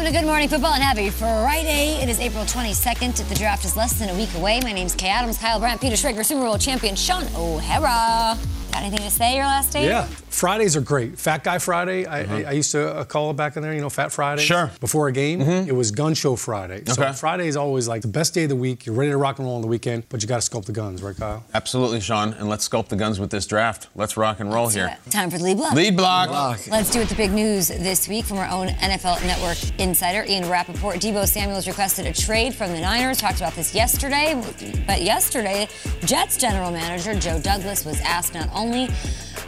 Welcome to Good Morning Football and happy Friday. It is April 22nd. The draft is less than a week away. My name's Kay Adams, Kyle Brandt, Peter Schrager, Super Bowl champion Shaun O'Hara. Got anything to say your last day? Yeah, Fridays are great. Fat Guy Friday, I, I, I used to uh, call it back in there, you know, Fat Friday. Sure. Before a game, it was Gun Show Friday. So Okay. Friday is always like the best day of the week. You're ready to rock and roll on the weekend, but you got to sculpt the guns, right, Kyle? Absolutely, Shaun. And let's sculpt the guns with this draft. Let's rock and roll here. Time for the lead block. Lead block. Let's do it. The big news this week from our own NFL Network insider, Ian Rapoport. Deebo Samuels requested a trade from the Niners. Talked about this yesterday. But yesterday, Jets general manager Joe Douglas was asked not only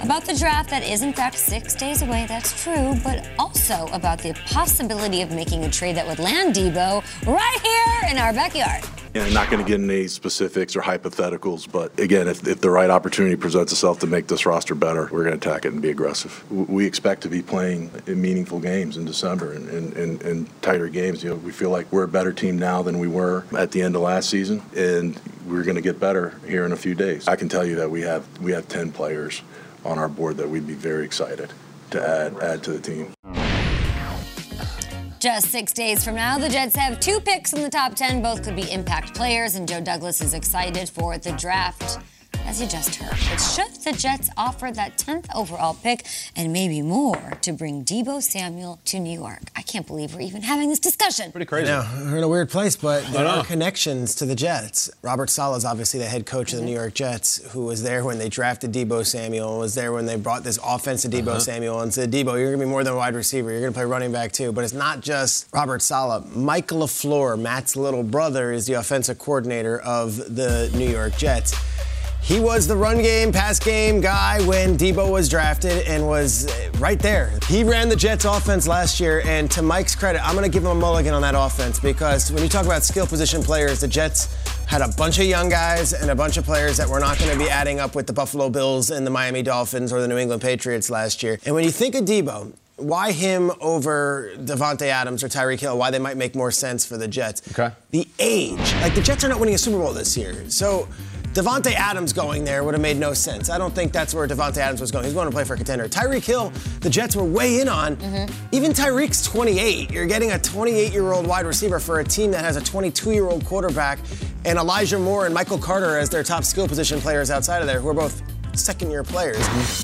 about the draft that is, in fact, six days away, that's true, but also about the possibility of making a trade that would land Deebo right here in our backyard. Yeah, not going to get into any specifics or hypotheticals, but again, if, if the right opportunity presents itself to make this roster better, we're going to attack it and be aggressive. We expect to be playing in meaningful games in December and, and, and, and tighter games. You know, we feel like we're a better team now than we were at the end of last season, and we're going to get better here in a few days. I can tell you that we have we have 10 players on our board that we'd be very excited to add add to the team. Just six days from now, the Jets have two picks in the top 10. Both could be impact players, and Joe Douglas is excited for the draft. As you just heard, but should the Jets offer that 10th overall pick and maybe more to bring Deebo Samuel to New York? I can't believe we're even having this discussion. Pretty crazy. Yeah, we're in a weird place, but there are connections to the Jets. Robert Saleh is obviously the head coach of the mm-hmm. New York Jets, who was there when they drafted Deebo Samuel, was there when they brought this offense to Deebo uh-huh. Samuel and said, Deebo, you're going to be more than a wide receiver. You're going to play running back too. But it's not just Robert Saleh. Mike LaFleur, Matt's little brother, is the offensive coordinator of the New York Jets. He was the run game, pass game guy when Deebo was drafted and was uh, right there. He ran the Jets offense last year, and to Mike's credit, I'm going to give him a mulligan on that offense because when you talk about skill position players, the Jets had a bunch of young guys and a bunch of players that were not going to be adding up with the Buffalo Bills and the Miami Dolphins or the New England Patriots last year. And when you think of Deebo, why him over Davante Adams or Tyreek Hill? Why they might make more sense for the Jets? Okay. The age, like the Jets are not winning a Super Bowl this year, so Davante Adams going there would have made no sense. I don't think that's where Davante Adams was going. He's going to play for a contender. Tyreek Hill, the Jets were way in on. Mm-hmm. Even Tyreek's 28. You're getting a 28-year-old wide receiver for a team that has a 22-year-old quarterback, and Elijah Moore and Michael Carter as their top skill position players outside of there, who are both second year players.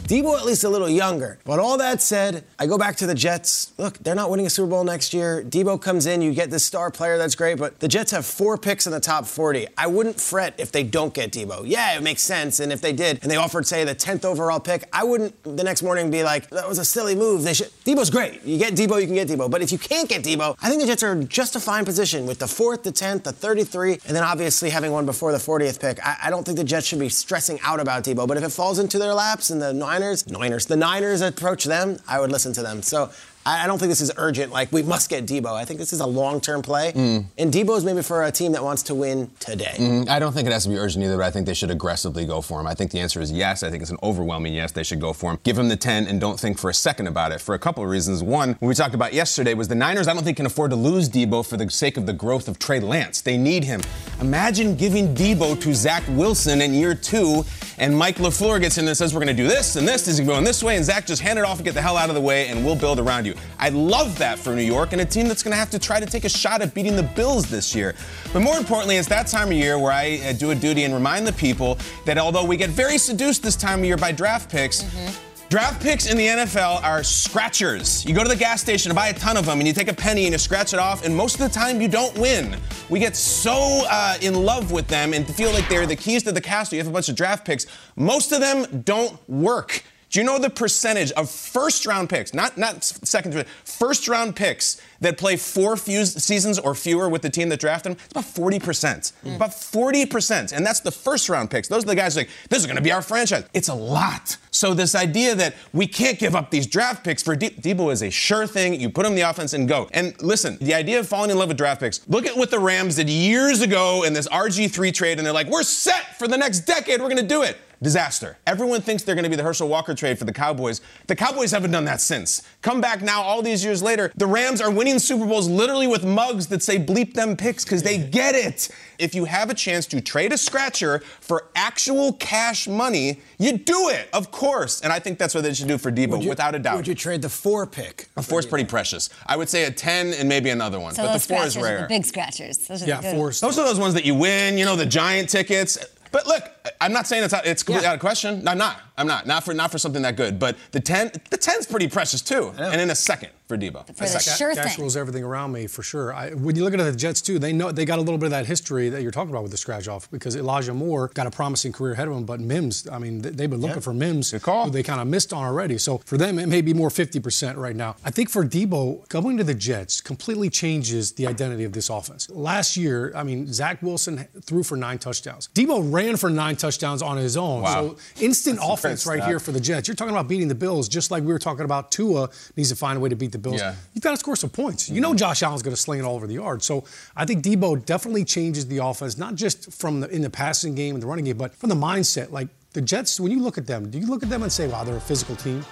Deebo at least a little younger. But all that said, I go back to the Jets. Look, they're not winning a Super Bowl next year. Deebo comes in, you get this star player, that's great, but the Jets have four picks in the top 40. I wouldn't fret if they don't get Deebo. Yeah, it makes sense. And if they did, and they offered, say, the 10th overall pick, I wouldn't the next morning be like, that was a silly move. They should. Deebo's great. You get Deebo, you can get Deebo. But if you can't get Deebo, I think the Jets are just a fine position with the fourth, the 10th, the 33, and then obviously having one before the 40th pick. I, I don't think the Jets should be stressing out about Deebo. But if it falls into their laps and the Niners, Niners, the Niners approach them, I would listen to them. So I don't think this is urgent. Like we must get Deebo. I think this is a long-term play, mm. and Deebo is maybe for a team that wants to win today. Mm, I don't think it has to be urgent either, but I think they should aggressively go for him. I think the answer is yes. I think it's an overwhelming yes. They should go for him. Give him the 10 and don't think for a second about it for a couple of reasons. One, what we talked about yesterday was the Niners. I don't think can afford to lose Deebo for the sake of the growth of Trey Lance. They need him. Imagine giving Deebo to Zach Wilson in year two, and Mike LaFleur gets in and says we're going to do this and this. This is going this way, and Zach just hand it off and get the hell out of the way, and we'll build around you. I love that for New York and a team that's going to have to try to take a shot at beating the Bills this year. But more importantly, it's that time of year where I uh, do a duty and remind the people that although we get very seduced this time of year by draft picks, mm-hmm. Draft picks in the NFL are scratchers. You go to the gas station to buy a ton of them, and you take a penny and you scratch it off, and most of the time you don't win. We get so uh, in love with them and feel like they're the keys to the castle. You have a bunch of draft picks. Most of them don't work. Do you know the percentage of first round picks, not not second, first round picks that play four seasons or fewer with the team that drafted them? It's about 40%. Mm. About 40%. And that's the first round picks. Those are the guys like, this is going to be our franchise. It's a lot. So this idea that we can't give up these draft picks for De- Deebo is a sure thing. You put him in the offense and go. And listen, the idea of falling in love with draft picks, look at what the Rams did years ago in this RG3 trade, and they're like, we're set for the next decade. We're going to do it disaster. Everyone thinks they're going to be the Herschel Walker trade for the Cowboys. The Cowboys haven't done that since. Come back now, all these years later, the Rams are winning Super Bowls literally with mugs that say bleep them picks because they get it. If you have a chance to trade a scratcher for actual cash money, you do it, of course. And I think that's what they should do for Deebo, you, without a doubt. Would you trade the four pick? A four is pretty precious. I would say a 10 and maybe another one. So but the four is rare. The big scratchers. Those are yeah, the four. Those are those ones that you win, you know, the giant tickets. But look, I'm not saying it's out, it's completely yeah. out of question. I'm not. I'm not. Not for not for something that good. But the 10, the 10's pretty precious too. And in a second for Deebo. For the sure Cash thing. rules everything around me for sure. I, when you look at the Jets too, they know they got a little bit of that history that you're talking about with the scratch off because Elijah Moore got a promising career ahead of him, but Mims, I mean, they've been looking yeah. for Mims, who they kind of missed on already. So for them, it may be more 50% right now. I think for Deebo, going to the Jets completely changes the identity of this offense. Last year, I mean, Zach Wilson threw for nine touchdowns. Debo ran for nine touchdowns on his own. Wow. So instant That's offense right here for the Jets. You're talking about beating the Bills, just like we were talking about Tua needs to find a way to beat the Bills. Yeah. You've got to score some points. Mm-hmm. You know Josh Allen's going to sling it all over the yard. So I think Deebo definitely changes the offense, not just from the, in the passing game and the running game, but from the mindset. Like the Jets, when you look at them, do you look at them and say, wow, they're a physical team?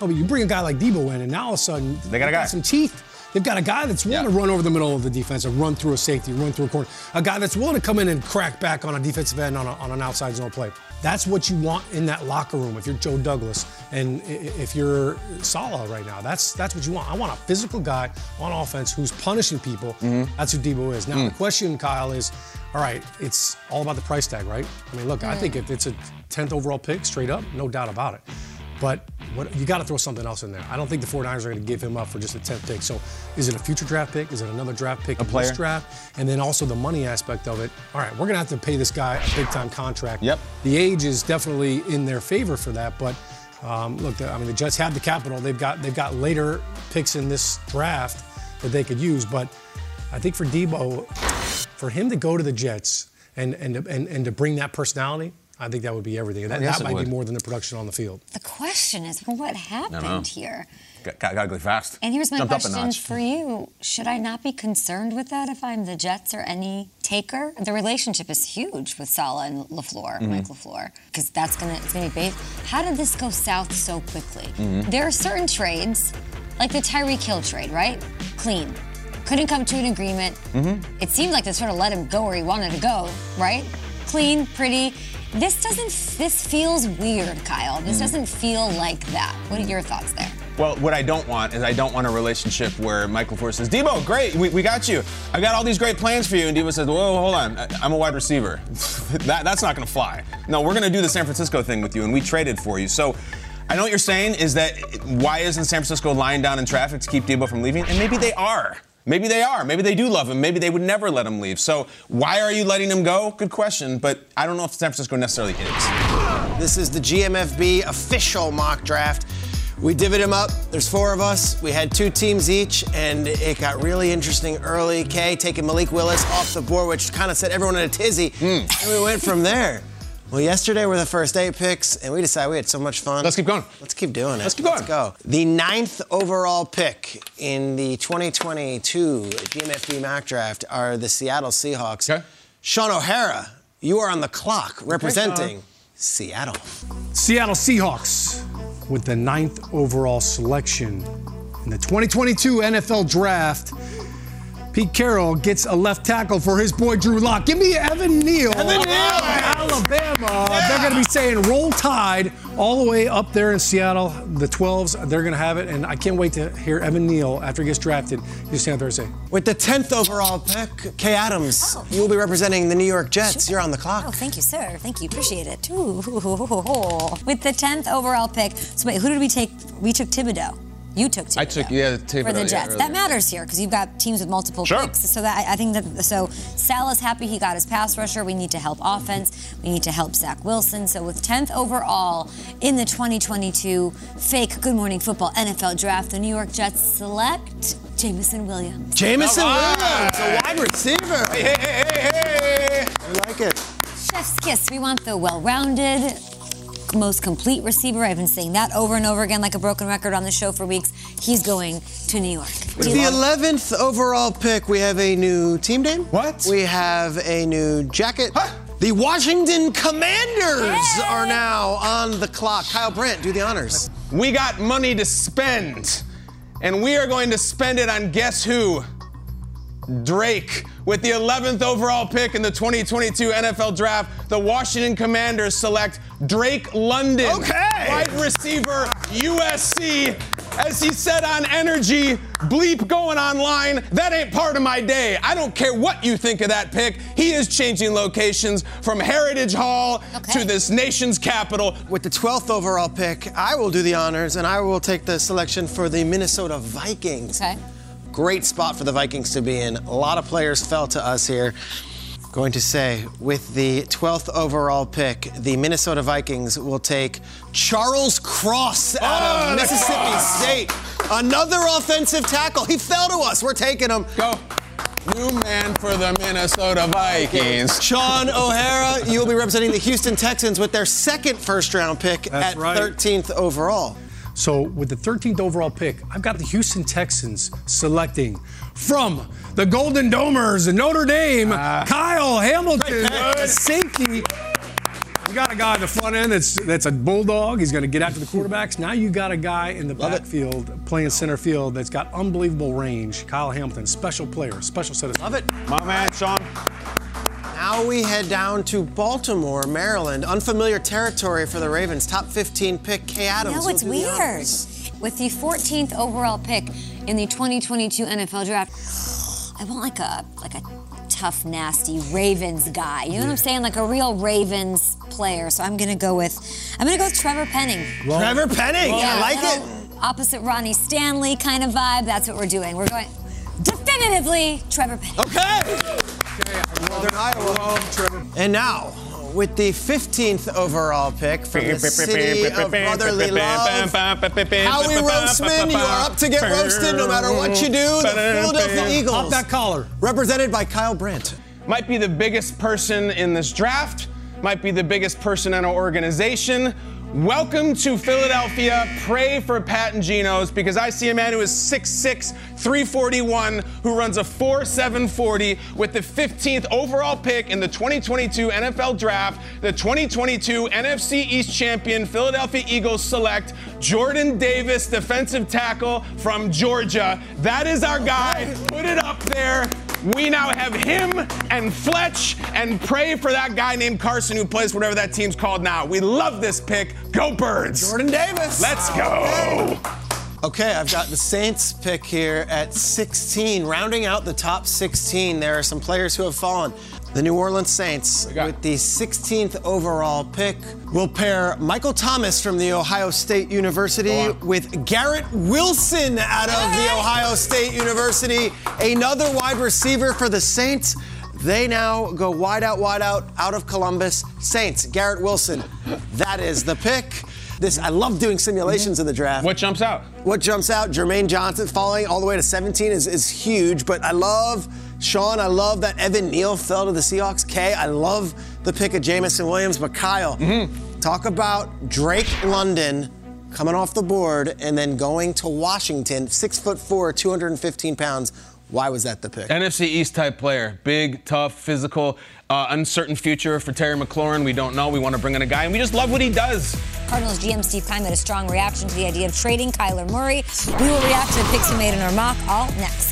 Oh, but you bring a guy like Deebo in, and now all of a sudden they got a guy. some teeth. They've got a guy that's willing yep. to run over the middle of the defense and run through a safety, run through a corner. A guy that's willing to come in and crack back on a defensive end on, a, on an outside zone play. That's what you want in that locker room if you're Joe Douglas and if you're Saleh right now. That's that's what you want. I want a physical guy on offense who's punishing people. Mm-hmm. That's who Deebo is. Now mm. the question, Kyle, is all right, it's all about the price tag, right? I mean, look, mm. I think if it's a 10th overall pick, straight up, no doubt about it. But what, you got to throw something else in there. I don't think the 49ers are going to give him up for just a 10th pick. So is it a future draft pick? Is it another draft pick a in player. this draft? And then also the money aspect of it. All right, we're going to have to pay this guy a big time contract. Yep. The age is definitely in their favor for that. But um, look, I mean, the Jets have the capital. They've got they've got later picks in this draft that they could use. But I think for Deebo, for him to go to the Jets and and and, and to bring that personality I think that would be everything. That, yes, that might would. be more than the production on the field. The question is, well, what happened here? Got, got, got to go fast. And here's my Jumped question for you: Should I not be concerned with that if I'm the Jets or any taker? The relationship is huge with Saleh and Lafleur, mm-hmm. Mike Lafleur, because that's gonna it's gonna be based. How did this go south so quickly? Mm-hmm. There are certain trades, like the Tyreek Hill trade, right? Clean. Couldn't come to an agreement. Mm-hmm. It seemed like they sort of let him go where he wanted to go, right? Clean, pretty this doesn't, this feels weird, Kyle. This mm. doesn't feel like that. What are your thoughts there? Well, what I don't want is I don't want a relationship where Michael LaFleur says, Deebo, great, we, we got you. I got all these great plans for you. And Deebo says, whoa, hold on, I'm a wide receiver. that, that's not going to fly. No, we're going to do the San Francisco thing with you, and we traded for you. So I know what you're saying is that why isn't San Francisco lying down in traffic to keep Deebo from leaving? And maybe they are. Maybe they are. Maybe they do love him. Maybe they would never let him leave. So why are you letting him go? Good question. But I don't know if San Francisco necessarily is. This is the GMFB official mock draft. We divvied him up. There's four of us. We had two teams each, and it got really interesting early. Kay taking Malik Willis off the board, which kind of set everyone in a tizzy. Mm. And we went from there. Well, yesterday were the first eight picks, and we decided we had so much fun. Let's keep going. Let's keep doing it. Let's keep going. Let's go. The ninth overall pick in the 2022 GMFB mock draft are the Seattle Seahawks. Okay. Shaun O'Hara, you are on the clock representing okay, Seattle. Seattle Seahawks with the ninth overall selection in the 2022 NFL Draft. Pete Carroll gets a left tackle for his boy Drew Lock. Give me Evan Neal. Evan Neal. Alabama. Yeah. They're going to be saying roll tide all the way up there in Seattle. The 12s, they're going to have it. And I can't wait to hear Evan Neal after he gets drafted. You stand there and say. With the 10th overall pick, Kay Adams, oh. you will be representing the New York Jets. Sure. You're on the clock. Oh, thank you, sir. Thank you. Appreciate it. Ooh. With the 10th overall pick. So wait, who did we take? We took Thibodeaux. You took Thibodeaux. I took yeah Thibodeaux, for the Jets. Yeah, that matters here because you've got teams with multiple sure. picks. So that I think that so Saleh's happy he got his pass rusher. We need to help offense. We need to help Zach Wilson. So with 10th overall in the 2022 fake Good Morning Football NFL Draft, the New York Jets select Jameson Williams. Jameson Williams, a wide receiver. Hey, hey, hey, hey, hey. I like it. Chef's kiss. We want the well-rounded most complete receiver. I've been saying that over and over again like a broken record on the show for weeks. He's going to New York. With the 11th overall pick, we have a new team name. What? We have a new jacket. Huh? The Washington Commanders Yay! are now on the clock. Kyle Brandt, do the honors. We got money to spend, and we are going to spend it on guess who? Drake. With the 11th overall pick in the 2022 NFL Draft, the Washington Commanders select Drake London, okay. wide receiver, USC. As he said on Energy, bleep going online, that ain't part of my day. I don't care what you think of that pick. He is changing locations from Heritage Hall okay. to this nation's capital. With the 12th overall pick, I will do the honors and I will take the selection for the Minnesota Vikings. Okay. Great spot for the Vikings to be in. A lot of players fell to us here. Going to say, with the 12th overall pick, the Minnesota Vikings will take Charles Cross out oh, of Mississippi cross. State. Another offensive tackle. He fell to us. We're taking him. Go. New man for the Minnesota Vikings. Shaun O'Hara, you'll be representing the Houston Texans with their second first round pick That's at right. 13th overall. So with the 13th overall pick, I've got the Houston Texans selecting from the Golden Domers, Notre Dame, uh, Kyle Hamilton, safety. You got a guy at the front end that's that's a bulldog. He's going to get after the quarterbacks. Now you got a guy in the Love backfield it. playing center field that's got unbelievable range. Kyle Hamilton, special player, special set of. Love it, my man, Shaun. Now we head down to Baltimore, Maryland. Unfamiliar territory for the Ravens. Top 15 pick, Kay Adams. No, it's weird. With the 14th overall pick in the 2022 NFL Draft, I want like a like a tough, nasty Ravens guy. You know what I'm saying? Like a real Ravens player. So I'm gonna go with I'm gonna go with Trevor Penning. Well, Trevor Penning, yeah, I like it. Opposite Ronnie Stanley kind of vibe. That's what we're doing. We're going definitively Trevor Penning. Okay. Northern Iowa. Home Trevor. And now, with the 15th overall pick from the city of brotherly love, Howie Roastman, you are up to get roasted no matter what you do. The Philadelphia Eagles. Pop that collar. Represented by Kyle Brandt. Might be the biggest person in this draft, might be the biggest person in our organization. Welcome to Philadelphia. Pray for Pat and Geno's because I see a man who is 6'6, 341, who runs a 4'740 with the 15th overall pick in the 2022 NFL Draft. The 2022 NFC East champion Philadelphia Eagles select Jordan Davis, defensive tackle from Georgia. That is our guy. Put it up there. We now have him and Fletch and pray for that guy named Carson who plays whatever that team's called now. We love this pick. Go Birds. Jordan Davis. Let's go. Okay, I've got the Saints pick here at 16. Rounding out the top 16, there are some players who have fallen. The New Orleans Saints, with the 16th overall pick, will pair Michael Thomas from the Ohio State University with Garrett Wilson out of the Ohio State University, another wide receiver for the Saints. They now go wide out, wide out, out of Columbus. Saints, Garrett Wilson. That is the pick. This I love doing simulations in the draft. What jumps out? What jumps out? Jermaine Johnson falling all the way to 17 is, is huge, but I love Shaun. I love that Evan Neal fell to the Seahawks. Kay, I love the pick of Jameson Williams. But Kyle, talk about Drake London coming off the board and then going to Washington, six foot four, 215 pounds. Why was that the pick? NFC East type player. Big, tough, physical, uh, uncertain future for Terry McLaurin. We don't know. We want to bring in a guy, and we just love what he does. Cardinals GM Steve Keim had a strong reaction to the idea of trading Kyler Murray. We will react to the picks he made in our mock all next.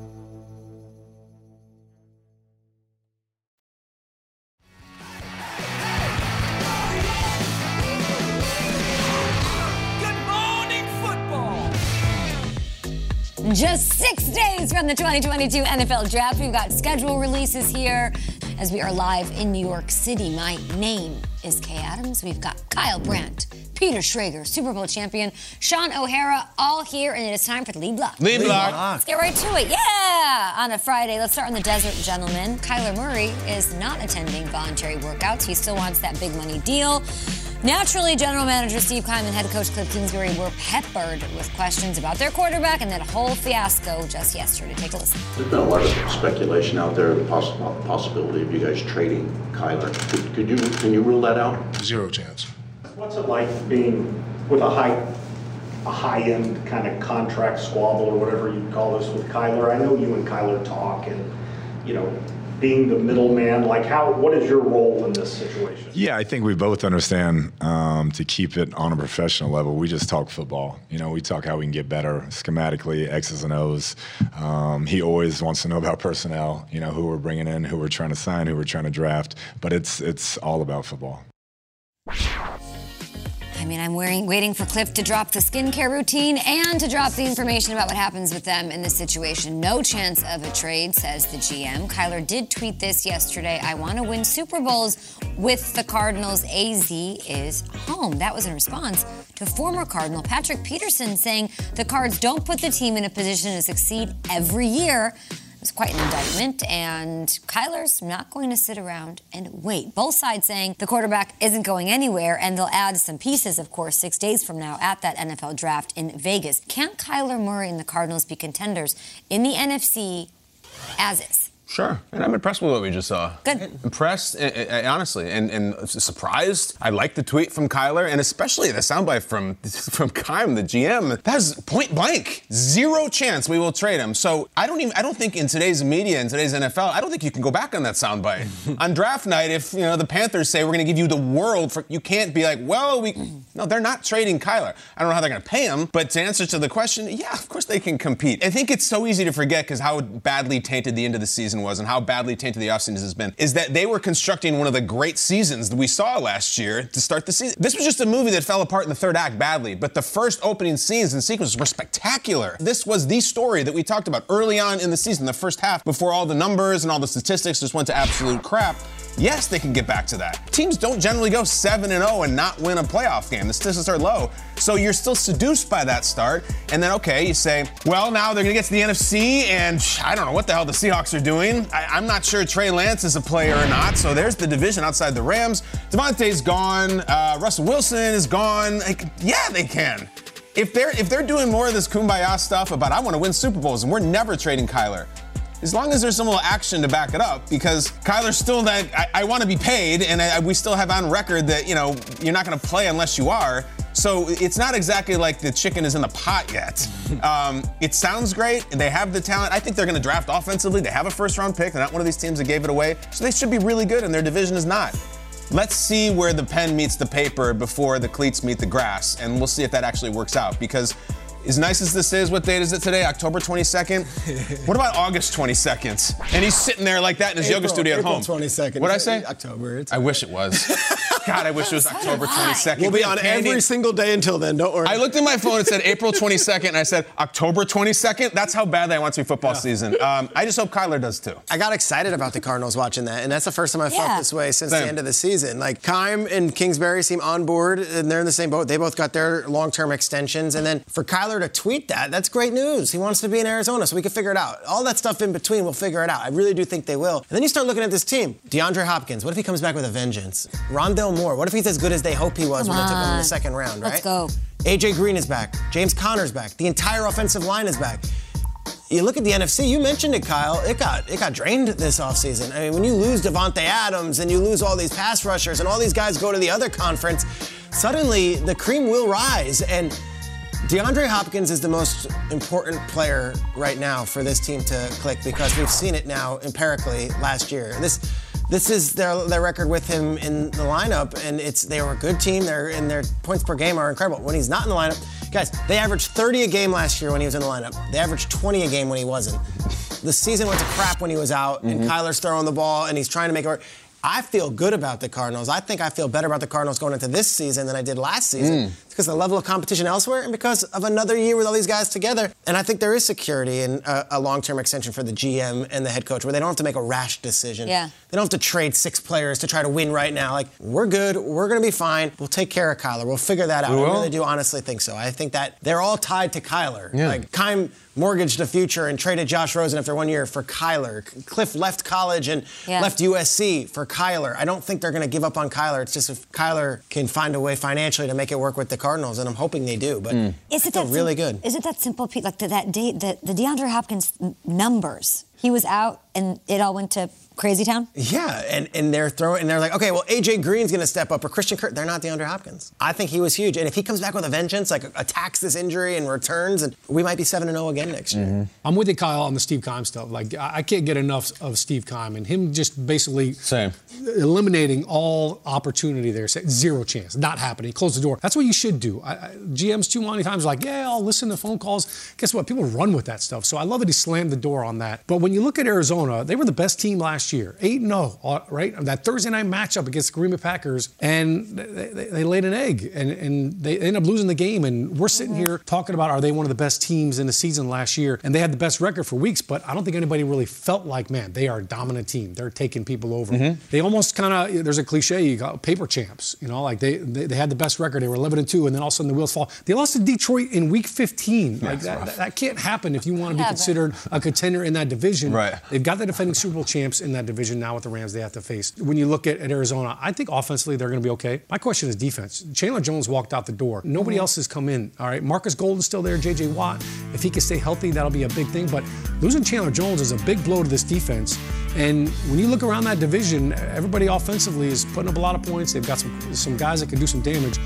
Just six days from the 2022 NFL Draft, we've got schedule releases here as we are live in New York City. My name is Kay Adams. We've got Kyle Brandt, Peter Schrager, Super Bowl champion, Shaun O'Hara, all here, and it is time for the lead block. Lead block. Let's get right to it. Yeah! On a Friday, let's start in the desert, gentlemen. Kyler Murray is not attending voluntary workouts. He still wants that big money deal. Naturally, general manager Steve Keim and head coach Cliff Kingsbury were peppered with questions about their quarterback and that whole fiasco just yesterday. Take a listen. There's been a lot of speculation out there, about the poss- possibility of you guys trading Kyler. Could, could you, can you rule that out? Zero chance. What's it like being with a high, a high-end kind of contract squabble or whatever you call this with Kyler? I know you and Kyler talk and, you know, being the middleman, like how, what is your role in this situation? Yeah, I think we both understand um, to keep it on a professional level. We just talk football. You know, we talk how we can get better schematically, X's and O's. Um, he always wants to know about personnel. You know, who we're bringing in, who we're trying to sign, who we're trying to draft. But it's it's all about football. I mean, I'm wearing, waiting for Cliff to drop the skincare routine and to drop the information about what happens with them in this situation. No chance of a trade, says the GM. Kyler did tweet this yesterday. I want to win Super Bowls with the Cardinals. AZ is home. That was in response to former Cardinal Patrick Peterson saying the Cards don't put the team in a position to succeed every year. It's quite an indictment, and Kyler's not going to sit around and wait. Both sides saying the quarterback isn't going anywhere, and they'll add some pieces, of course, six days from now at that NFL draft in Vegas. Can Kyler Murray and the Cardinals be contenders in the NFC as is? Sure, and I'm impressed with what we just saw. Good. Impressed, uh, uh, honestly, and, and surprised. I like the tweet from Kyler, and especially the soundbite from from Keim, the GM. That's point blank, zero chance we will trade him. So I don't even. I don't think in today's media, in today's NFL, I don't think you can go back on that soundbite. on draft night, if you know the Panthers say we're going to give you the world, for, you can't be like, well, we. No, they're not trading Kyler. I don't know how they're going to pay him, but to answer to the question, yeah, of course they can compete. I think it's so easy to forget because how badly tainted the end of the season was and how badly tainted the offseason has been is that they were constructing one of the great seasons that we saw last year to start the season. This was just a movie that fell apart in the third act badly, but the first opening scenes and sequences were spectacular. This was the story that we talked about early on in the season, the first half, before all the numbers and all the statistics just went to absolute crap. Yes, they can get back to that. Teams don't generally go 7 and 0 and not win a playoff game. The statistics are low. So you're still seduced by that start. And then, okay, you say, well, now they're going to get to the NFC, and I don't know what the hell the Seahawks are doing. I, am not sure Trey Lance is a player or not. So there's the division outside the Rams. Davante's gone. Uh, Russell Wilson is gone. Like, yeah, they can. If they're if they're doing more of this kumbaya stuff about I want to win Super Bowls and we're never trading Kyler, as long as there's some little action to back it up, because Kyler's still that I, I want to be paid, and I, we still have on record that you know you're not going to play unless you are. So it's not exactly like the chicken is in the pot yet. Um, it sounds great. They have the talent. I think they're going to draft offensively. They have a first round pick. They're not one of these teams that gave it away. So they should be really good, and their division is not. Let's see where the pen meets the paper before the cleats meet the grass, and we'll see if that actually works out. Because as nice as this is, what date is it today? October 22nd? what about August 22nd? And he's sitting there like that in his April, yoga studio at April home. 22nd. What'd I say? October. It's I wish it was. God, I wish it was October 22nd. We'll be on candy. every single day until then. Don't worry. I looked at my phone It said April 22nd, and I said October 22nd. That's how badly I want to be football season. Um, I just hope Kyler does too. I got excited about the Cardinals watching that, and that's the first time I felt Yeah. this way since Same. the end of the season. Like Keim and Kingsbury seem on board, and they're in the same boat. They both got their long-term extensions, and then for Kyler to tweet that, that's great news. He wants to be in Arizona, so we can figure it out. All that stuff in between, we'll figure it out. I really do think they will. And then you start looking at this team: DeAndre Hopkins. What if he comes back with a vengeance? Rondale Moore. What if he's as good as they hope he was Come when they took him in on. the second round? Right? Let's go. AJ Green is back. James Conner's back. The entire offensive line is back. You look at the NFC, you mentioned it, Kyle. It got it got drained this offseason. I mean, when you lose Davante Adams and you lose all these pass rushers and all these guys go to the other conference, suddenly the cream will rise. And DeAndre Hopkins is the most important player right now for this team to click because we've seen it now empirically last year. This this is their, their record with him in the lineup, and it's they were a good team. They're and their points per game are incredible. When he's not in the lineup, guys, they averaged 30 a game last year when he was in the lineup. They averaged 20 a game when he wasn't. The season went to crap when he was out, and Kyler's throwing the ball, and he's trying to make it work. I feel good about the Cardinals. I think I feel better about the Cardinals going into this season than I did last season. Mm. It's because of the level of competition elsewhere and because of another year with all these guys together. And I think there is security in a, a long-term extension for the GM and the head coach where they don't have to make a rash decision. Yeah. They don't have to trade six players to try to win right now. Like, we're good. We're going to be fine. We'll take care of Kyler. We'll figure that out. I really do honestly think so. I think that they're all tied to Kyler. Yeah. Like, Keim mortgaged the future and traded Josh Rosen after one year for Kyler. Cliff left college and Yeah. left USC for Kyler. I don't think they're going to give up on Kyler. It's just if Kyler can find a way financially to make it work with the Cardinals, and I'm hoping they do. But Mm. Is it that really sim- good. Is it that simple, Pete? Like the, that day, the, the DeAndre Hopkins numbers. He was out, and it all went to crazy town. Yeah, and, and they're throwing and they're like, okay, well, AJ Green's gonna step up or Christian Kirk. They're not DeAndre Hopkins. I think he was huge. And if he comes back with a vengeance, like attacks this injury and returns, and we might be 7 0 again next year. Mm-hmm. I'm with you, Kyle, on the Steve Keim stuff. Like, I I can't get enough of Steve Keim and him just basically Same. eliminating all opportunity there. Zero chance, not happening. Close the door. That's what you should do. I, I, GMs too many times like, yeah, I'll listen to phone calls. Guess what? People run with that stuff. So I love that he slammed the door on that. But when you look at Arizona, Arizona, they were the best team last year, eight and zero, uh, right? That Thursday night matchup against the Green Bay Packers, and they, they, they laid an egg, and, and they ended up losing the game. And we're sitting here talking about are they one of the best teams in the season last year, and they had the best record for weeks, but I don't think anybody really felt like, man, they are a dominant team. They're taking people over. They almost kind of there's a cliche, you got paper champs, you know, like they, they they had the best record. They were 11 and two, and then all of a sudden the wheels fall. They lost to Detroit in week 15. like that, that, that can't happen if you want to be Yeah, but- considered a contender in that division. Right. They've got the defending Super Bowl champs in that division now with the Rams they have to face. When you look at, at Arizona, I think offensively they're going to be okay. My question is defense. Chandler Jones walked out the door. Nobody mm-hmm. else has come in. All right. Marcus Golden's still there. J.J. Watt. If he can stay healthy, that'll be a big thing. But losing Chandler Jones is a big blow to this defense. And when you look around that division, everybody offensively is putting up a lot of points. They've got some some guys that can do some damage.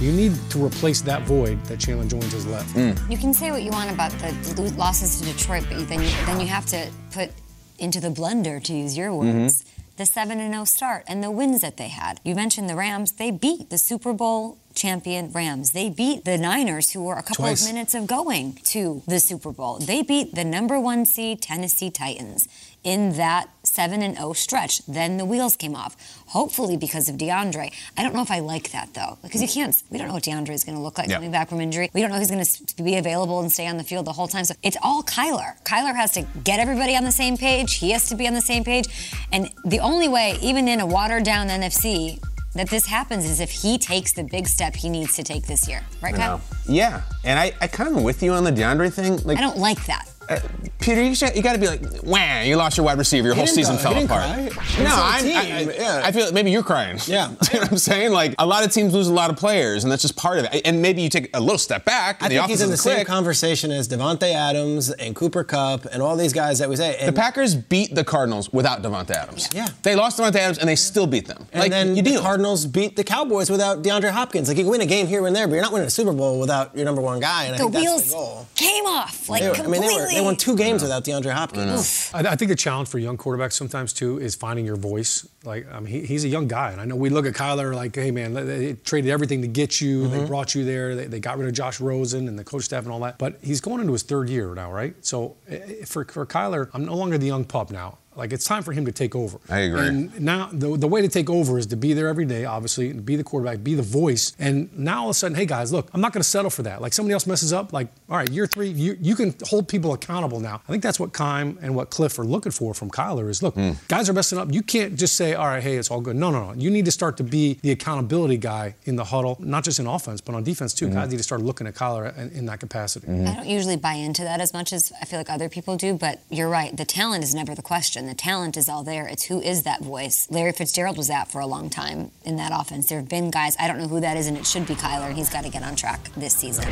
You need to replace that void that Chandler Jones has left. Hmm. You can say what you want about the losses to Detroit, but then you, then you have to put into the blender, to use your words, mm-hmm. the 7 0 start and the wins that they had. You mentioned the Rams. They beat the Super Bowl champion Rams. They beat the Niners, who were a couple Twice. of minutes of going to the Super Bowl. They beat the number one seed Tennessee Titans in that 7 and 0 stretch. Then the wheels came off. Hopefully because of DeAndre. I don't know if I like that though, because you can't. We don't know what DeAndre is going to look like Yeah. coming back from injury. We don't know who's going to be available and stay on the field the whole time. So it's all Kyler. Kyler has to get everybody on the same page. He has to be on the same page. And the only way, even in a watered down NFC, that this happens is if he takes the big step he needs to take this year. Right, Kyle? Yeah, and I, I kind of am with you on the DeAndre thing. Like, I don't like that. Uh, Peter, you, you got to be like, wham, you lost your wide receiver, your He whole season cry. fell He didn't apart. cry. No, I'm. I, I, Yeah. I feel like maybe you're crying. Yeah. you know what I'm saying? Like, a lot of teams lose a lot of players, and that's just part of it. And maybe you take a little step back, I the think he's in the is same conversation as Davante Adams and Cooper Kupp and all these guys that we say. The Packers beat the Cardinals without Davante Adams. Yeah. They lost Davante Adams, and they still beat them. and like, then you the deal. Cardinals beat the Cowboys without DeAndre Hopkins. Like you can win a game here and there, but you're not winning a Super Bowl without your number one guy. And I The think that's wheels the goal. came off like They were- I completely. mean, they, won two games without DeAndre Hopkins. I, I think the challenge for young quarterbacks sometimes too is finding your voice. Like, I mean, he, he's a young guy, and I know we look at Kyler like, hey man, they, they traded everything to get you. They brought you there. They, they got rid of Josh Rosen and the coach staff and all that. But he's going into his third year now, right? So eh, for for Kyler, I'm no longer the young pup now. Like it's time for him to take over. I agree. And now the, the way to take over is to be there every day, obviously, and be the quarterback, be the voice. And now all of a sudden, hey guys, look, I'm not going to settle for that. Like somebody else messes up, like all right, year three, you, you can hold people accountable now. I think that's what Keim and what Cliff are looking for from Kyler is look, hmm. guys are messing up. You can't just say, all right, hey, it's all good. No, no, no. You need to start to be the accountability guy in the huddle, not just in offense, but on defense too. Hmm. Guys need to start looking at Kyler in, in that capacity. Hmm. I don't usually buy into that as much as I feel like other people do, but you're right. The talent is never the question. The talent is all there. It's who is that voice. Larry Fitzgerald was that for a long time in that offense. There have been guys, I don't know who that is, and it should be Kyler, and he's got to get on track this season.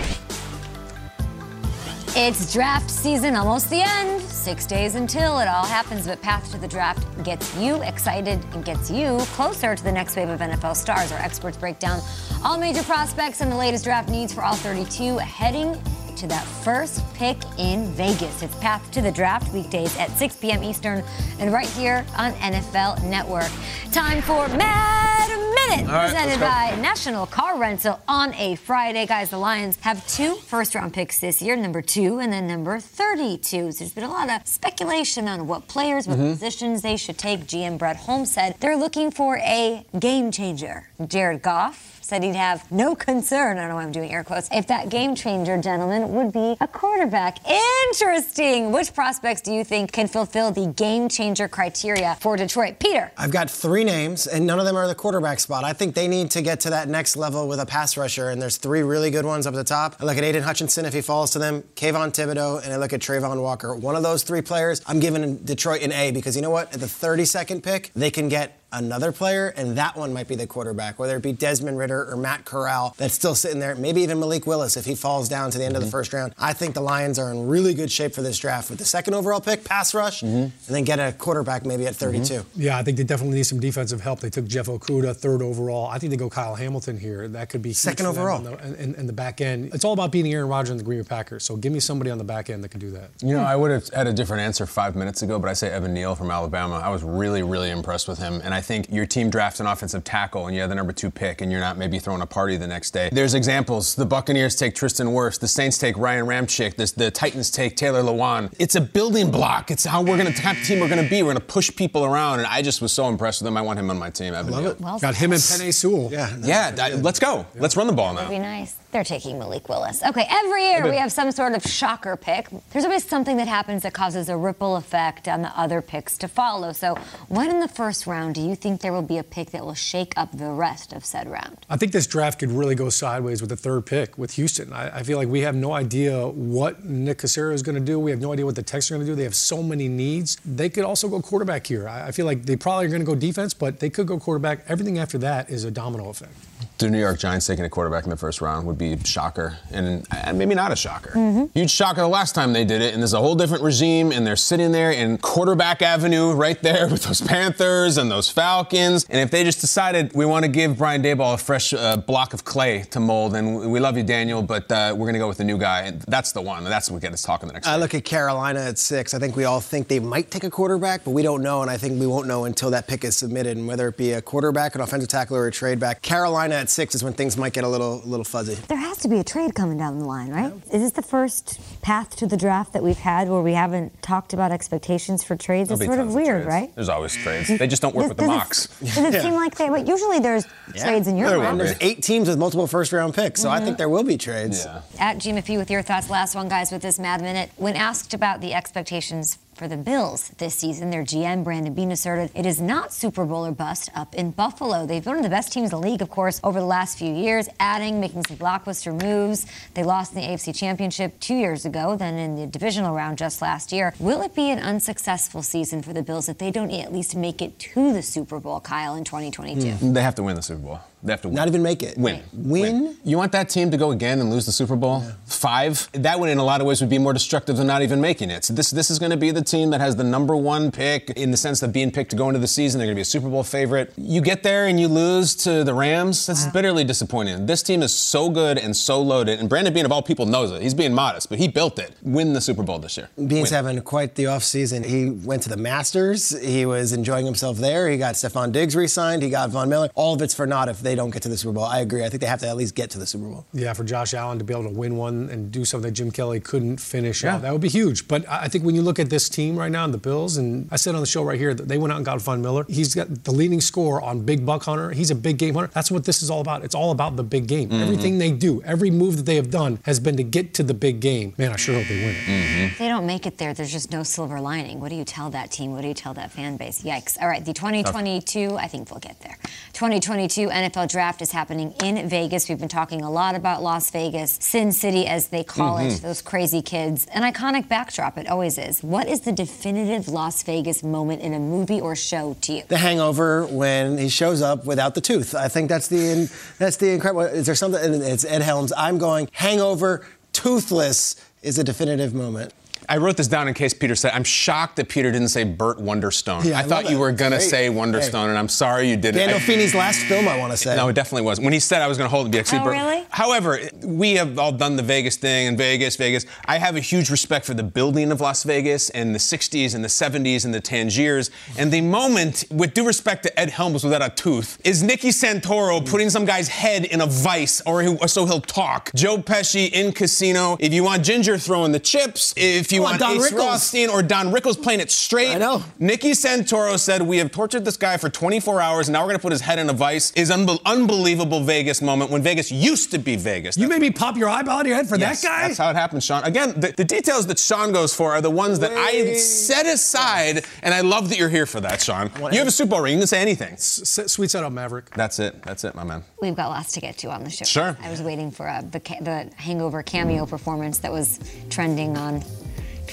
It's draft season, almost the end. Six days until it all happens, but Path to the Draft gets you excited and gets you closer to the next wave of NFL stars. Our experts break down all major prospects and the latest draft needs for all 32 heading to that first pick in Vegas. It's Path to the Draft weekdays at 6 p.m. Eastern and right here on NFL Network. Time for Mad Minute, right, presented by National Car Rental on a Friday. Guys, the Lions have two first round picks this year, number two and then number 32. So there's been a lot of speculation on what players, what Mhm. positions they should take. GM Brett Holmes said they're looking for a game changer. Jared Goff said he'd have no concern, I don't know why I'm doing air quotes, if that game changer, gentleman would be a quarterback. Interesting. Which prospects do you think can fulfill the game changer criteria for Detroit? Peter. I've got three names, and none of them are the quarterback spot. I think they need to get to that next level with a pass rusher, and there's three really good ones up at the top. I look at Aidan Hutchinson if he falls to them, Kayvon Thibodeaux, and I look at Travon Walker. One of those three players, I'm giving Detroit an A because you know what? At the 32nd pick, they can get another player, and that one might be the quarterback, whether it be Desmond Ridder or Matt Corral that's still sitting there. Maybe even Malik Willis if he falls down to the end of the mm-hmm. first round. I think the Lions are in really good shape for this draft with the second overall pick, pass rush, mm-hmm. and then get a quarterback maybe at 32. Mm-hmm. Yeah, I think they definitely need some defensive help. They took Jeff Okudah, third overall. I think they go Kyle Hamilton here. That could be Second overall. on the- in, in the back end. It's all about beating Aaron Rodgers and the Green Bay Packers. So give me somebody on the back end that can do that. You know, I would have had a different answer five minutes ago, but I say Evan Neal from Alabama. I was really, really impressed with him, and I think your team drafts an offensive tackle and you have the number two pick and you're not maybe throwing a party the next day. There's examples. The Buccaneers take Tristan Wirfs. The Saints take Ryan Ramczyk. The, the Titans take Taylor Lewan. It's a building block. It's how we're going to, type of team we're going to be. We're going to push people around. And I just was so impressed with him. I want him on my team. Evan Love Neal. it. Well, Got him and Penei Sewell. Yeah. Yeah, that- let's go. Let's run the ball now. That'd now. be nice. They're taking Malik Willis. Okay, every year we have some sort of shocker pick. There's always something that happens that causes a ripple effect on the other picks to follow. So, when in the first round do you think there will be a pick that will shake up the rest of said round? I think this draft could really go sideways with the third pick with Houston. I, I feel like we have no idea what Nick Caserio is going to do. We have no idea what the Texans are going to do. They have so many needs. They could also go quarterback here. I, I feel like they probably are going to go defense, but they could go quarterback. Everything after that is a domino effect. The New York Giants taking a quarterback in the first round would be a shocker, and, and maybe not a shocker. Mm-hmm. Huge shocker the last time they did it, and there's a whole different regime, and they're sitting there in quarterback avenue right there with those Panthers and those Falcons. And if they just decided we want to give Brian Daboll a fresh uh, block of clay to mold, and we love you, Daniel, but uh, we're going to go with the new guy, and that's the one. And that's what gets us talking the next. I look at Carolina at six. I think we all think they might take a quarterback, but we don't know, and I think we won't know until that pick is submitted, and whether it be a quarterback, an offensive tackle, or a trade back. Carolina at six is when things might get a little, a little fuzzy. There has to be a trade coming down the line, right? Is this the first path to the draft that we've had where we haven't talked about expectations for trades? There'll It's sort of weird, trades. right? There's always trades. They just don't work Does- with the does it- mocks. Does it seem like they? Well, usually there's trades in your There round. There's eight teams with multiple first round picks, so I Mhm. think there will be trades. At GMFP with your thoughts. Last one, guys, with this Mad Minute. When asked about the expectations for the Bills this season, their GM, Brandon Beane, asserted it is not Super Bowl or bust up in Buffalo. They've been one of the best teams in the league, of course, over the last few years, adding, making some blockbuster moves. They lost in the AFC Championship two years ago, then in the divisional round just last year. Will it be an unsuccessful season for the Bills if they don't at least make it to the Super Bowl, Kyle, in 2022? Mm. They have to win the Super Bowl. They have to win. Not even make it. Win. Win? You want that team to go again and lose the Super Bowl? Five? That would, in a lot of ways, would be more destructive than not even making it. So this, this is going to be the team that has the number one pick in the sense of being picked to go into the season. They're going to be a Super Bowl favorite. You get there and you lose to the Rams. That's bitterly disappointing. This team is so good and so loaded. And Brandon Beane, of all people, knows it. He's being modest, but he built it. Win the Super Bowl this year. Beane's Win. having quite the offseason. He went to the Masters. He was enjoying himself there. He got Stefon Diggs re-signed. He got Von Miller. All of it's for naught if they don't get to the Super Bowl. I agree. I think they have to at least get to the Super Bowl. Yeah, for Josh Allen to be able to win one and do something that Jim Kelly couldn't finish Yeah. out, that would be huge. But I I think when you look at this team right now, and the Bills, and I said on the show right here that they went out and got Von Miller. He's got the leading score on Big Buck Hunter. He's a big game hunter. That's what this is all about. It's all about the big game. Mhm. Everything they do, every move that they have done has been to get to the big game. Man, I sure hope they win it. If they don't make it there, there's just no silver lining. What do you tell that team? What do you tell that fan base? Yikes. All right, the 2022, I think we'll get there. 2022 NFL draft is happening in Vegas. We've been talking a lot about Las Vegas, Sin City as they call it, Mm-hmm. Mhm. those crazy kids. An iconic backdrop, it always is. What is the definitive Las Vegas moment in a movie or show to you? The Hangover when he shows up without the tooth. I think that's the that's the incredible. Is there something? It's Ed Helms. I'm going Hangover toothless is a definitive moment. I wrote this down in case Peter said. I'm shocked that Peter didn't say Burt Wonderstone. Yeah, I I, thought you were gonna Great. say Wonderstone, and I'm sorry you didn't. I- Gandolfini's last film, I want to say. No, it definitely was. When he said I was going to hold it, be like, see, Oh, Burt- really? However, we have all done the Vegas thing in Vegas, Vegas. I have a huge respect for the building of Las Vegas and the 60s and the 70s and the Tangiers. And the moment, with due respect to Ed Helms without a tooth, is Nicky Santoro putting some guy's head in a vice or, he, or so he'll talk. Joe Pesci in Casino. If you want Ginger throwing the chips, if you Oh, want Don Ace Rickles. Rothstein or Don Rickles playing it straight. I know. Nicky Santoro said, We have tortured this guy for 24 hours, and now we're going to put his head in a vice. Is unbe- unbelievable Vegas moment when Vegas used to be Vegas. You made me pop your eyeball out of your head for Yes, that guy? That's how it happens, Shaun. Again, the, the details that Shaun goes for are the ones that I set aside, and I love that you're here for that, Shaun. You have a Super Bowl ring. You can say anything. S- sweet setup, Maverick. That's it. That's it, my man. We've got lots to get to on the show. Sure. I was waiting for uh, the, the Hangover cameo performance that was trending on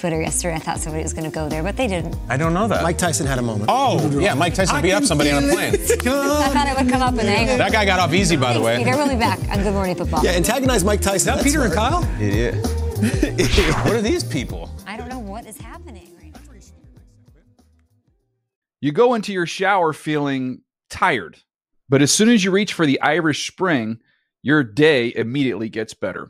Twitter yesterday. I thought somebody was going to go there, but they didn't. I don't know that. Mike Tyson had a moment. Oh, yeah, Mike Tyson beat up somebody on a plane. I thought it would come up in Hangover. That guy got off easy, by the way. Peter, we'll be back on Good Morning Football. Yeah, antagonize Mike Tyson. Is that That's Peter and. Kyle? Idiot. what are these people? I don't know what is happening right. You go into your shower feeling tired, but as soon as you reach for the Irish Spring, your day immediately gets better.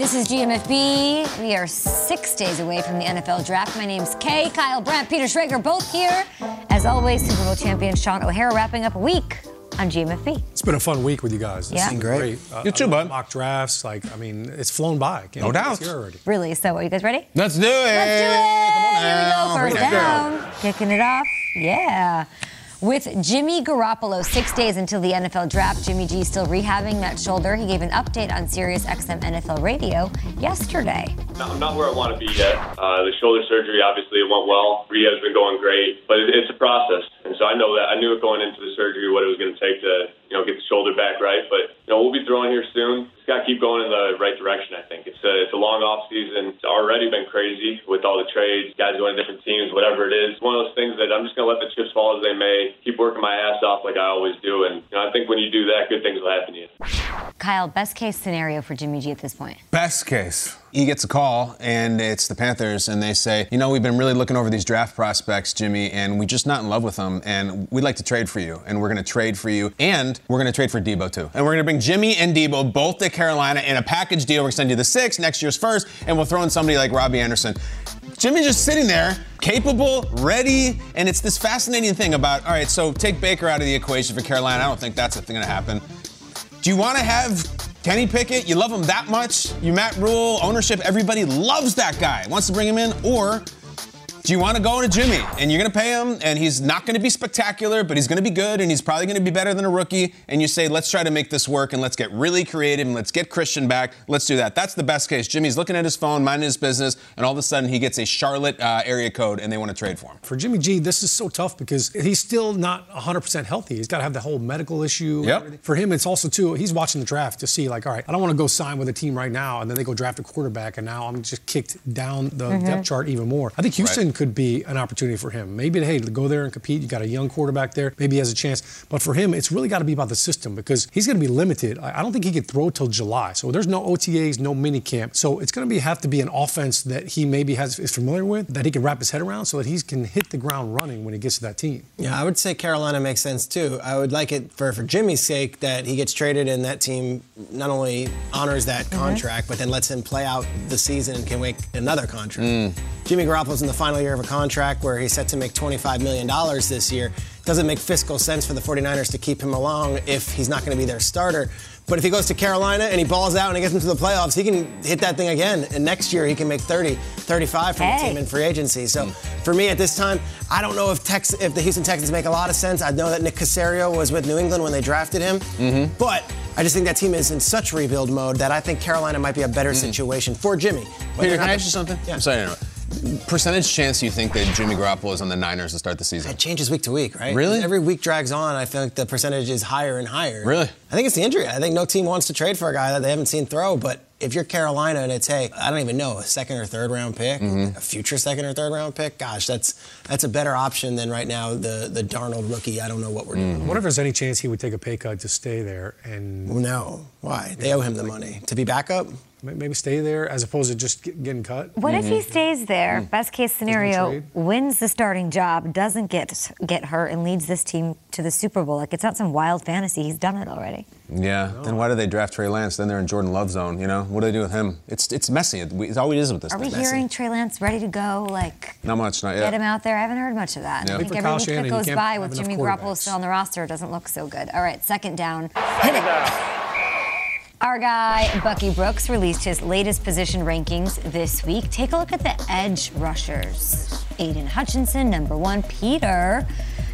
This is GMFB. We are six days away from the NFL draft. My name's Kay, Kyle Brandt, Peter Schrager, both here. As always, Super Bowl champion Shaun O'Hara wrapping up a week on GMFB. It's been a fun week with you guys. It's Yeah. been Great. Uh, You too, bud. Mock drafts, like I mean, it's flown by. Can't No believe doubt. here already. Really? So, are you guys ready? Let's do it. Let's do it. Here we go. First down. Kicking it off. Yeah. With Jimmy Garoppolo six days until the NFL draft, Jimmy G still rehabbing that shoulder. He gave an update on Sirius XM NFL radio yesterday. I'm not where I want to be yet. Uh, the shoulder surgery, obviously, it went well. Rehab's been going great, but it, it's a process. And so I know that. I knew it going into the surgery what it was going to take to, you know, get the shoulder back right. But, you know, we'll be throwing here soon. Just got to keep going in the right direction, I think. It's a, it's a long off season. It's already been crazy with all the trades, guys going to different teams, whatever it is. It's one of those things that I'm just going to let the chips fall as they may, keep working my ass off like I always do. And, you know, I think when you do that, good things will happen to you. Kyle, best case scenario for Jimmy G at this point. Best case. He gets a call, and it's the Panthers, and they say, You know, we've been really looking over these draft prospects, Jimmy, and we're just not in love with them, and we'd like to trade for you, and we're going to trade for you, and we're going to trade for Deebo, too. And we're going to bring Jimmy and Deebo both to Carolina in a package deal. We're going to send you the six, next year's first, and we'll throw in somebody like Robbie Anderson. Jimmy's just sitting there, capable, ready, and it's this fascinating thing about, all right, so take Baker out of the equation for Carolina. I don't think that's going to happen. Do you want to have Kenny Pickett? You love him that much? You Matt Rhule, ownership, everybody loves that guy, wants to bring him in, or do you want to go to Jimmy and you're going to pay him and he's not going to be spectacular, but he's going to be good and he's probably going to be better than a rookie? And you say, let's try to make this work and let's get really creative and let's get Christian back. Let's do that. That's the best case. Jimmy's looking at his phone, minding his business, and all of a sudden he gets a Charlotte uh, area code and they want to trade for him. For Jimmy G, this is so tough because he's still not 100% healthy. He's got to have the whole medical issue. Yep. For him, it's also too. He's watching the draft to see like, all right, I don't want to go sign with a team right now, and then they go draft a quarterback, and now I'm just kicked down the Mhm. depth chart even more. I think Houston could be an opportunity for him. Maybe hey, to go there and compete. You got a young quarterback there. Maybe he has a chance. But for him, it's really got to be about the system because he's going to be limited. I I don't think he could throw till July. So there's no OTAs, no mini camp. So it's going to be have to be an offense that he maybe has is familiar with that he can wrap his head around so that he can hit the ground running when he gets to that team. Yeah, I would say Carolina makes sense too. I would like it for, for Jimmy's sake that he gets traded and that team not only honors that mm-hmm. contract, but then lets him play out the season and can make another contract. Mm. Jimmy Garoppolo's in the final year of a contract where he's set to make $25 million this year. Doesn't make fiscal sense for the 49ers to keep him along if he's not going to be their starter. But if he goes to Carolina and he balls out and he gets into the playoffs, he can hit that thing again. And next year he can make 30, 35 from the team in free agency. So for me at this time, I don't know if Tex- if the Houston Texans make a lot of sense. I know that Nick Caserio was with New England when they drafted him. Mm-hmm. But I just think that team is in such rebuild mode that I think Carolina might be a better situation for Jimmy. Whether Mm. Peter, can I not ask you something? Yeah. I'm sorry to interrupt. Percentage chance you think that Jimmy Garoppolo is on the Niners to start the season? It changes week to week, right? Really? Every week drags on. I feel like the percentage is higher and higher. Really? I think it's the injury. I think no team wants to trade for a guy that they haven't seen throw. But if you're Carolina and it's hey, I don't even know a second or third round pick, Mm-hmm. a future second or third round pick, gosh, that's that's a better option than right now the the Darnold rookie. I don't know what we're doing. What if there's any chance he would take a pay cut to stay there? And No, why? They owe him the money to be backup. Maybe stay there as opposed to just getting cut. What if Mm-hmm. he stays there? Mm. Best case scenario, wins the starting job, doesn't get get hurt, and leads this team to the Super Bowl. Like it's not some wild fantasy. He's done it already. Yeah. Then why do they draft Trey Lance? Then they're in Jordan Love zone. You know what do they do with him? It's it's messy. It's always is with this. Are we thing. hearing Trey Lance ready to go? Like Not much. Not yet. get him out there? I haven't heard much of that. Yeah. I think every week Shanahan. that goes by with Jimmy Garoppolo still on the roster doesn't look so good. All right, second down. Hit it. Our guy, Bucky Brooks, released his latest position rankings this week. Take a look at the edge rushers. Aidan Hutchinson, number one. Peter,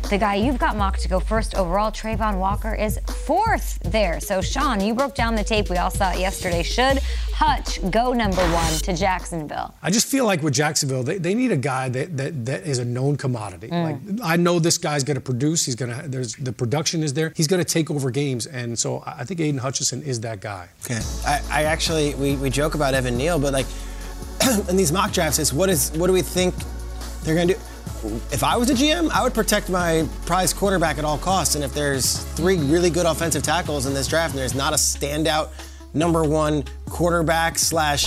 the guy you've got mocked to go first overall, Travon Walker, is fourth there. So, Shaun, you broke down the tape. We all saw it yesterday. Should Hutch go number one to Jacksonville? I just feel like with Jacksonville, they, they need a guy that, that that is a known commodity. Mm. Like I know this guy's going to produce. He's going to there's the production is there. He's going to take over games, and so I I think Aidan Hutchinson is that guy. Okay. I, I actually we, we joke about Evan Neal, but like in these mock drafts, it's what is what do we think they're gonna do? If I was a GM, I would protect my prize quarterback at all costs. And if there's three really good offensive tackles in this draft, and there's not a standout number one quarterback slash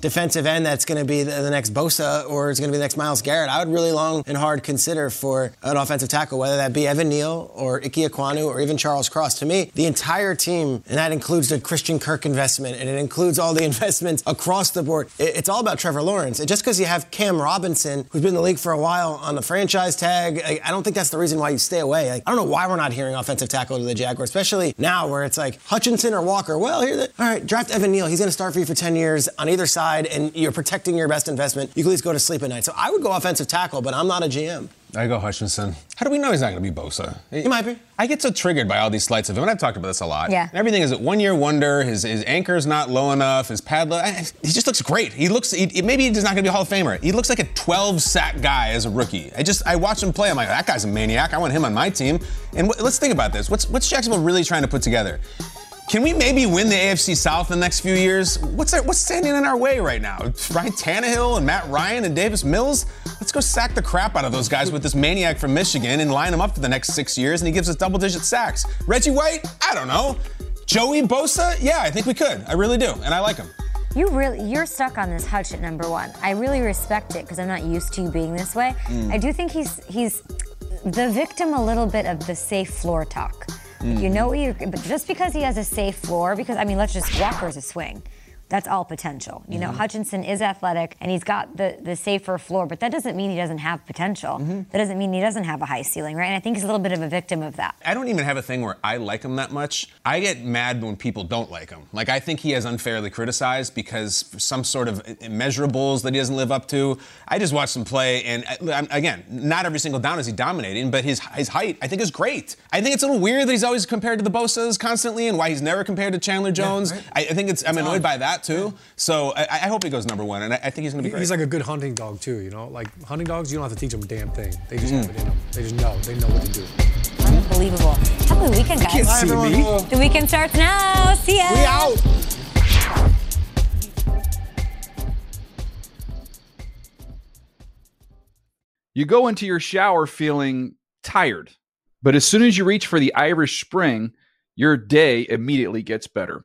defensive end that's going to be the, the next Bosa or it's going to be the next Myles Garrett, I would really long and hard consider for an offensive tackle, whether that be Evan Neal or Ike Ekwonu or even Charles Cross. To me, the entire team, and that includes the Christian Kirk investment and it includes all the investments across the board. It- it's all about Trevor Lawrence. And just because you have Cam Robinson, who's been in the league for a while on the franchise tag, I, I don't think that's the reason why you stay away. Like, I don't know why we're not hearing offensive tackle to the Jaguars, especially now where it's like Hutchinson or Walker. Well, here, all right, draft Evan Neal. He's going to start for you for 10 years on either side, and you're protecting your best investment. You can at least go to sleep at night. So I would go offensive tackle, but I'm not a GM. I go Hutchinson. How do we know he's not going to be Bosa? He might be. I get so triggered by all these slights of him, and I've talked about this a lot. Yeah. Everything is a one-year wonder. His his anchor's not low enough. His pad, I- I- eh, he just looks great. He looks. He, maybe he's not going to be a Hall of Famer. He looks like a 12 sack guy as a rookie. I just I watch him play. I'm like, that guy's a maniac. I want him on my team. And wh- let's think about this. What's what's Jacksonville really trying to put together? Can we maybe win the AFC South in the next few years? What's our, what's standing in our way right now? Ryan Tannehill and Matt Ryan and Davis Mills? Let's go sack the crap out of those guys with this maniac from Michigan and line them up for the next six years, and he gives us double-digit sacks. Reggie White? I don't know. Joey Bosa? Yeah, I think we could. I really do, and I like him. You really, you're stuck on this Hutch at number one. I really respect it because I'm not used to you being this way. Mm. I do think he's he's the victim a little bit of the safe floor talk. Mm. You know but just because he has a safe floor, because I mean, let's just Walker's a swing. That's all potential. You know, Mhm. Hutchinson is athletic and he's got the, the safer floor, but that doesn't mean he doesn't have potential. Mm-hmm. That doesn't mean he doesn't have a high ceiling, right? And I think he's a little bit of a victim of that. I don't even have a thing where I like him that much. I get mad when people don't like him. Like I think he has unfairly criticized because some sort of immeasurables that he doesn't live up to. I just watched him play, and uh, again, not every single down is he dominating, but his his height I think is great. I think it's a little weird that he's always compared to the Bosa's constantly, and why he's never compared to Chandler Jones. I, I think it's I'm annoyed by that too. So I, I hope he goes number one, and I, I think he's going to be great. He's like a good hunting dog too. You know, like hunting dogs, you don't have to teach them a damn thing. They just have it in them. They just know. They know what to do. Unbelievable. Have a weekend, guys. can't see me. The weekend starts now. See ya. We out. You go into your shower feeling tired, but as soon as you reach for the Irish Spring, your day immediately gets better.